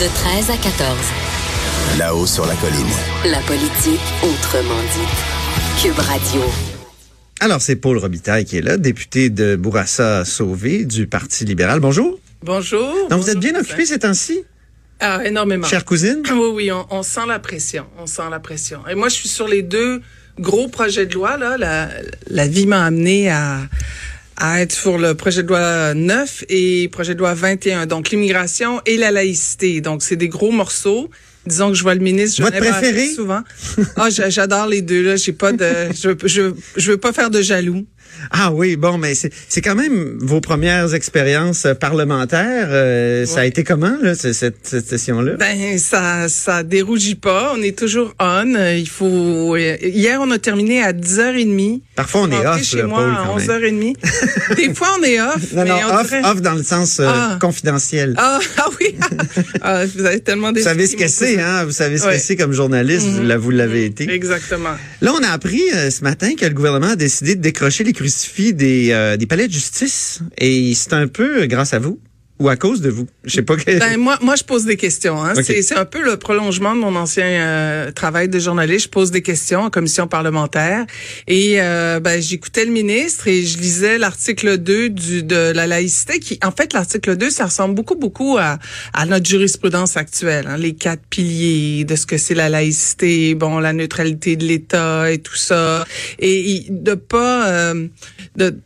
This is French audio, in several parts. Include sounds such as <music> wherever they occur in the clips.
De 13 à 14. Là-haut sur la colline. La politique autrement dit. Cube Radio. Alors, c'est Paul Robitaille qui est là, député de Bourassa Sauvé du Parti libéral. Bonjour. Bonjour. Donc, vous êtes bien occupé ces temps-ci? Ah, énormément. Chère cousine? Oui, oui, on, on, sent la pression. On sent la pression. Et moi, je suis sur les deux gros projets de loi. Là. La, la vie m'a amené à, à être sur le projet de loi 9 et projet de loi 21. Donc, l'immigration et la laïcité. Donc, c'est des gros morceaux. Disons que je vois le ministre Votre préféré? souvent. Ah, j'adore les deux. Là, j'ai pas de, je, je, je veux pas faire de jaloux. Ah oui, bon, mais c'est quand même vos premières expériences parlementaires. Euh, ouais. Ça a été comment, là, cette, cette session-là? Ben, ça ça dérougit pas. On est toujours on. Il faut... Hier, on a terminé à 10h30. Parfois, on est off, chez là, moi Paul, à 11h30. Des <laughs> fois, on est off. Non, non, mais off, dirait... off dans le sens euh, ah. confidentiel. Ah, <laughs> ah oui! <laughs> ah, vous avez tellement Vous savez ce que c'est, hein? Vous savez ce ouais. que c'est comme journaliste. Mm -hmm. Là, vous l'avez -hmm. été. Exactement. Là, on a appris euh, ce matin que le gouvernement a décidé de décrocher les crucifix des, euh, des palais de justice. Et c'est un peu grâce à vous ou à cause de vous? Je sais pas. Que... Ben, moi, moi, je pose des questions. Hein. Okay. C'est un peu le prolongement de mon ancien euh, travail de journaliste. Je pose des questions en commission parlementaire. Et euh, ben, j'écoutais le ministre et je lisais l'article 2 du, de la laïcité qui, en fait, l'article 2, ça ressemble beaucoup, beaucoup à, à notre jurisprudence actuelle. Hein, les quatre piliers de ce que c'est la laïcité, bon, la neutralité de l'État et tout ça. Et de pas... Euh, de,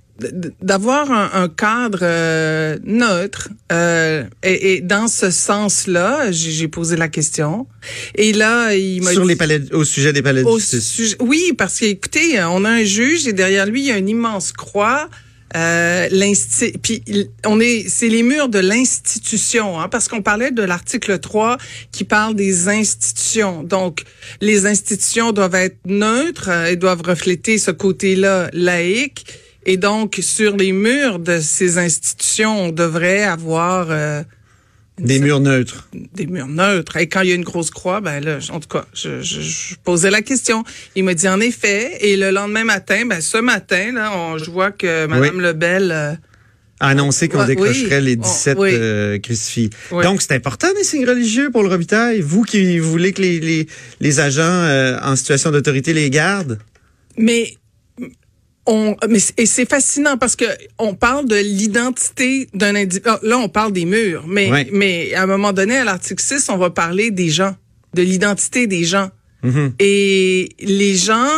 d'avoir un, un, cadre euh, neutre euh, et, et, dans ce sens-là, j'ai posé la question et là il m'a sur dit, les palais au sujet des palais de justice. Sujet, oui, parce qu'écoutez, on a un juge et derrière lui il y a une immense croix. Euh, puis on est c'est les murs de l'institution hein, parce qu'on parlait de l'article 3 qui parle des institutions. Donc les institutions doivent être neutres et doivent refléter ce côté-là laïque. Et donc, sur les murs de ces institutions, on devrait avoir... Euh, des murs neutres. Des murs neutres. Et quand il y a une grosse croix, ben là, en tout cas, je, je, je posais la question. Il m'a dit en effet. Et le lendemain matin, ben ce matin, là, on, je vois que Mme oui. Lebel... Euh, a annoncé qu'on décrocherait oui, les 17 on, oui. euh, crucifix. Oui. Donc, c'est important des signes religieux pour le Robitaille. Vous qui voulez que les, les, les agents euh, en situation d'autorité les gardent? Mais on, mais et c'est fascinant parce que on parle de l'identité d'un individu. Là, on parle des murs, mais mais à un moment donné, à l'article 6, on va parler des gens, de l'identité des gens. Mm -hmm. Et les gens,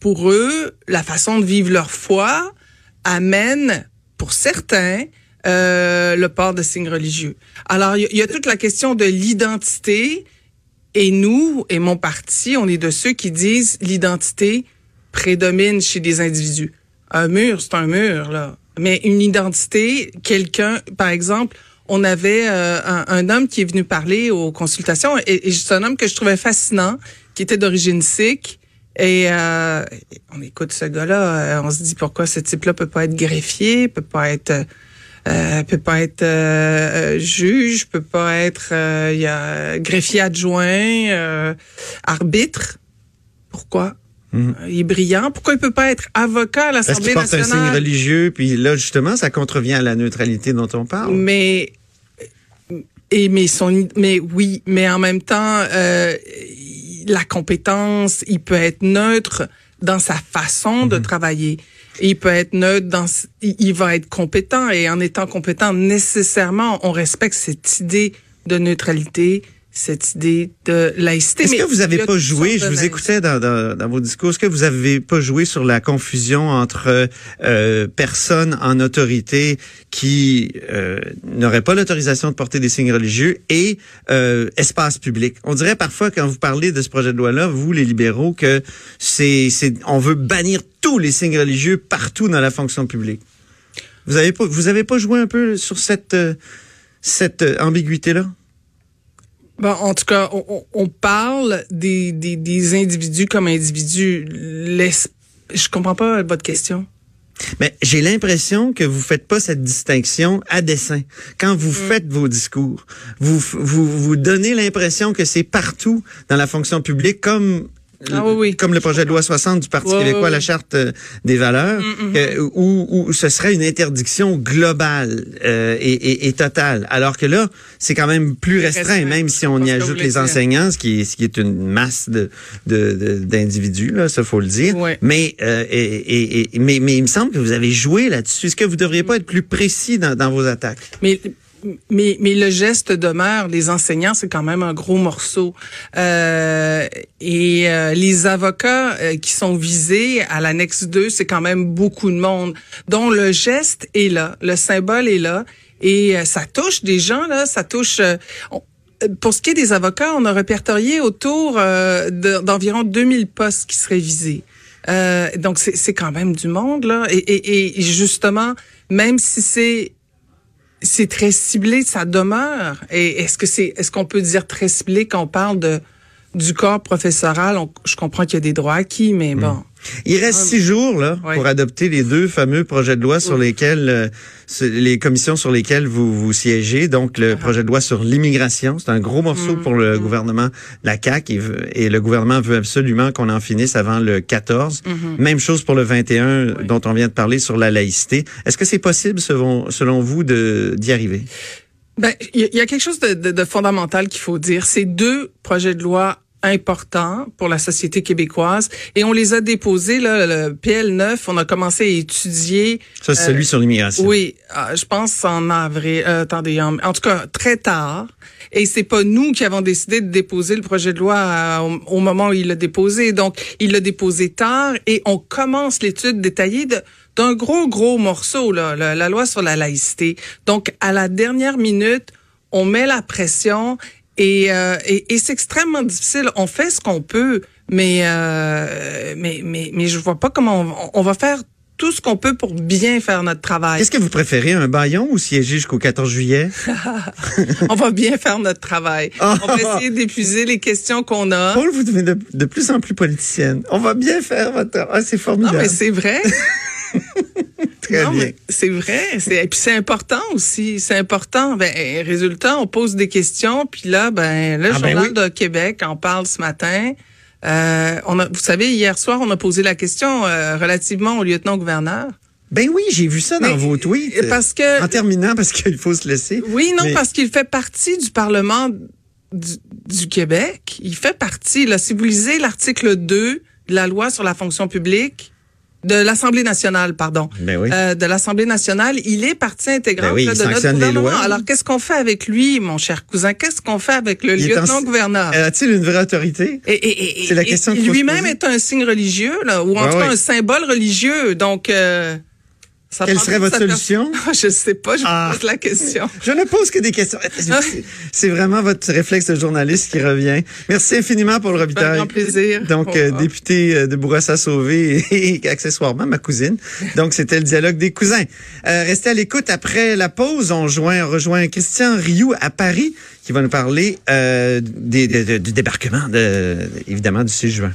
pour eux, la façon de vivre leur foi amène, pour certains, euh, le port de signes religieux. Alors, il y, y, a toute la question de l'identité. Et nous, et mon parti, on est de ceux qui disent l'identité prédomine chez des individus. Un mur, c'est un mur, là. Mais une identité, quelqu'un, par exemple, on avait euh, un, homme qui est venu parler aux consultations, et, c'est un homme que je trouvais fascinant, qui était d'origine sikh, et euh, on écoute ce gars-là, on se dit pourquoi ce type-là peut pas être greffier, peut pas être... Euh, peut pas être euh, juge, peut pas être euh, y a greffier adjoint, euh, arbitre. Pourquoi? Mmh. Il est brillant. Pourquoi il peut pas être avocat à l'Assemblée nationale? Parce qu'il porte un signe religieux, puis là, justement, ça contrevient à la neutralité dont on parle. Mais, et, mais son, mais oui, mais en même temps, euh, la compétence, il peut être neutre dans sa façon mmh. de travailler. Il peut être neutre dans, il va être compétent et en étant compétent, nécessairement, on respecte cette idée de neutralité, cette idée de laïcité. Est-ce que vous avez pas joué, je vous écoutais dans, dans, dans, vos discours, est-ce que vous avez pas joué sur la confusion entre euh, personnes en autorité qui euh, n'auraient pas l'autorisation de porter des signes religieux et euh, espace public? On dirait parfois quand vous parlez de ce projet de loi-là, vous les libéraux, que c'est, c'est on veut bannir tous les signes religieux partout dans la fonction publique. Vous avez pas, vous avez pas joué un peu sur cette cette euh, ambiguïté-là? Bon, en tout cas, on, on- parle des, des, des individus comme individus. L'es- Je comprends pas votre question. Mais j'ai l'impression que vous faites pas cette distinction à dessein. Quand vous Mm. faites vos discours, vous, vous, vous donnez l'impression que c'est partout dans la fonction publique, comme Ah oui, oui. comme le projet de loi 60 du Parti Ouais, québécois, la charte euh, des valeurs, que- où, où ce serait une interdiction globale euh, et, et, et totale. Alors que là, c'est quand même plus restreint, même si on y ajoute les enseignants, ce qui est, ce qui est une masse de de- de- d'individus, là, ça faut le dire. Mais, euh, et, et- et- mais mais il me semble que vous avez joué là-dessus. Est-ce que vous devriez pas être plus précis dans, dans vos attaques? Mais, mais, mais le geste demeure. Les enseignants, c'est quand même un gros morceau. Euh, et euh, les avocats euh, qui sont visés à l'annexe 2, c'est quand même beaucoup de monde. dont le geste est là, le symbole est là. Et euh, ça touche des gens, là, ça touche... euh, on- pour ce qui est des avocats, on a répertorié autour de- d'environ 2000 postes qui seraient visés. Euh, donc, c'est quand même du monde, là. Et, et, et justement, même si c'est c'est très ciblé, ça demeure. Et est-ce que c'est, est-ce qu'on peut dire très ciblé quand on parle de du corps professoral? On- Je comprends qu'il y a des droits acquis, mais bon. Il reste six jours là pour adopter les deux fameux projets de loi sur lesquels euh, les commissions sur lesquelles vous vous siégez. Donc le projet de loi sur l'immigration, c'est un gros morceau pour le gouvernement, la CAC, et, le gouvernement veut absolument qu'on en finisse avant le 14. Même chose pour le 21 dont on vient de parler sur la laïcité. Est-ce que c'est possible selon selon vous d'y arriver? Ben, il y, a- quelque chose de, de- de fondamental qu'il faut dire. C'est deux projets de loi importants pour la société québécoise et on les a déposés là le PL9 on a commencé à étudier Ça c'est celui sur l'immigration. Oui, euh, je pense en avril. euh, attendez, en, en tout cas très tard. Et c'est pas nous qui avons décidé de déposer le projet de loi à- au, au moment où il l'a déposé. Donc, il l'a déposé tard et on commence l'étude détaillée de d'un gros gros morceau là, la, la loi sur la laïcité. Donc, à la dernière minute, on met la pression et, euh, et, et c'est extrêmement difficile. On fait ce qu'on peut, mais euh, mais mais mais je vois pas comment on, on va faire tout ce qu'on peut pour bien faire notre travail. Qu'est-ce que vous préférez, un baillon ou siéger jusqu'au 14 juillet? <laughs> on va bien faire notre travail. Ah. On va essayer d'épuiser les questions qu'on a. Paul, vous devenez de, de plus en plus politicienne. On va bien faire votre travail. Ah, c'est Non, formidable. mais c'est vrai. <laughs> Très Non, bien. c'est vrai. Et puis c'est important aussi. C'est important. Ben, résultat, on pose des questions. Puis là, ben, le Ah, ben Journal oui. de Québec en parle ce matin. Euh, on a, vous savez, hier soir, on a posé la question euh, relativement au lieutenant-gouverneur. Ben oui, j'ai vu ça dans Mais, vos tweets. parce que- En terminant, parce qu'il faut se laisser. Oui, non, Mais- parce qu'il fait partie du Parlement du, du Québec. Il fait partie, là, si vous lisez l'article 2 de la loi sur la fonction publique, de l'Assemblée nationale, pardon, Ben oui. euh, de l'Assemblée nationale, il est partie intégrante Ben oui, là, il de notre gouvernement. lois. Alors, qu'est-ce qu'on fait avec lui, mon cher cousin? Qu'est-ce qu'on fait avec le lieutenant-gouverneur? Euh, A-t-il une vraie autorité? Et, et- et- c'est la question se lui-même est un signe religieux, là, ou en Ouais, tout cas un symbole religieux. Donc, euh, ça Quelle serait votre solution? <laughs> je sais pas, je Ah. pose la question. Je ne pose que des questions. <laughs> C'est- C'est vraiment votre réflexe de journaliste qui revient. Merci infiniment pour le Un Robitaille. grand plaisir. Donc, euh, député euh, de Bourassa-Sauvé et, <laughs> et accessoirement ma cousine. Donc, c'était le dialogue des cousins. Euh, restez à l'écoute. Après la pause, on, joint, on rejoint Christian Rioux à Paris qui va nous parler euh, des- du débarquement, de, évidemment, du 6 juin.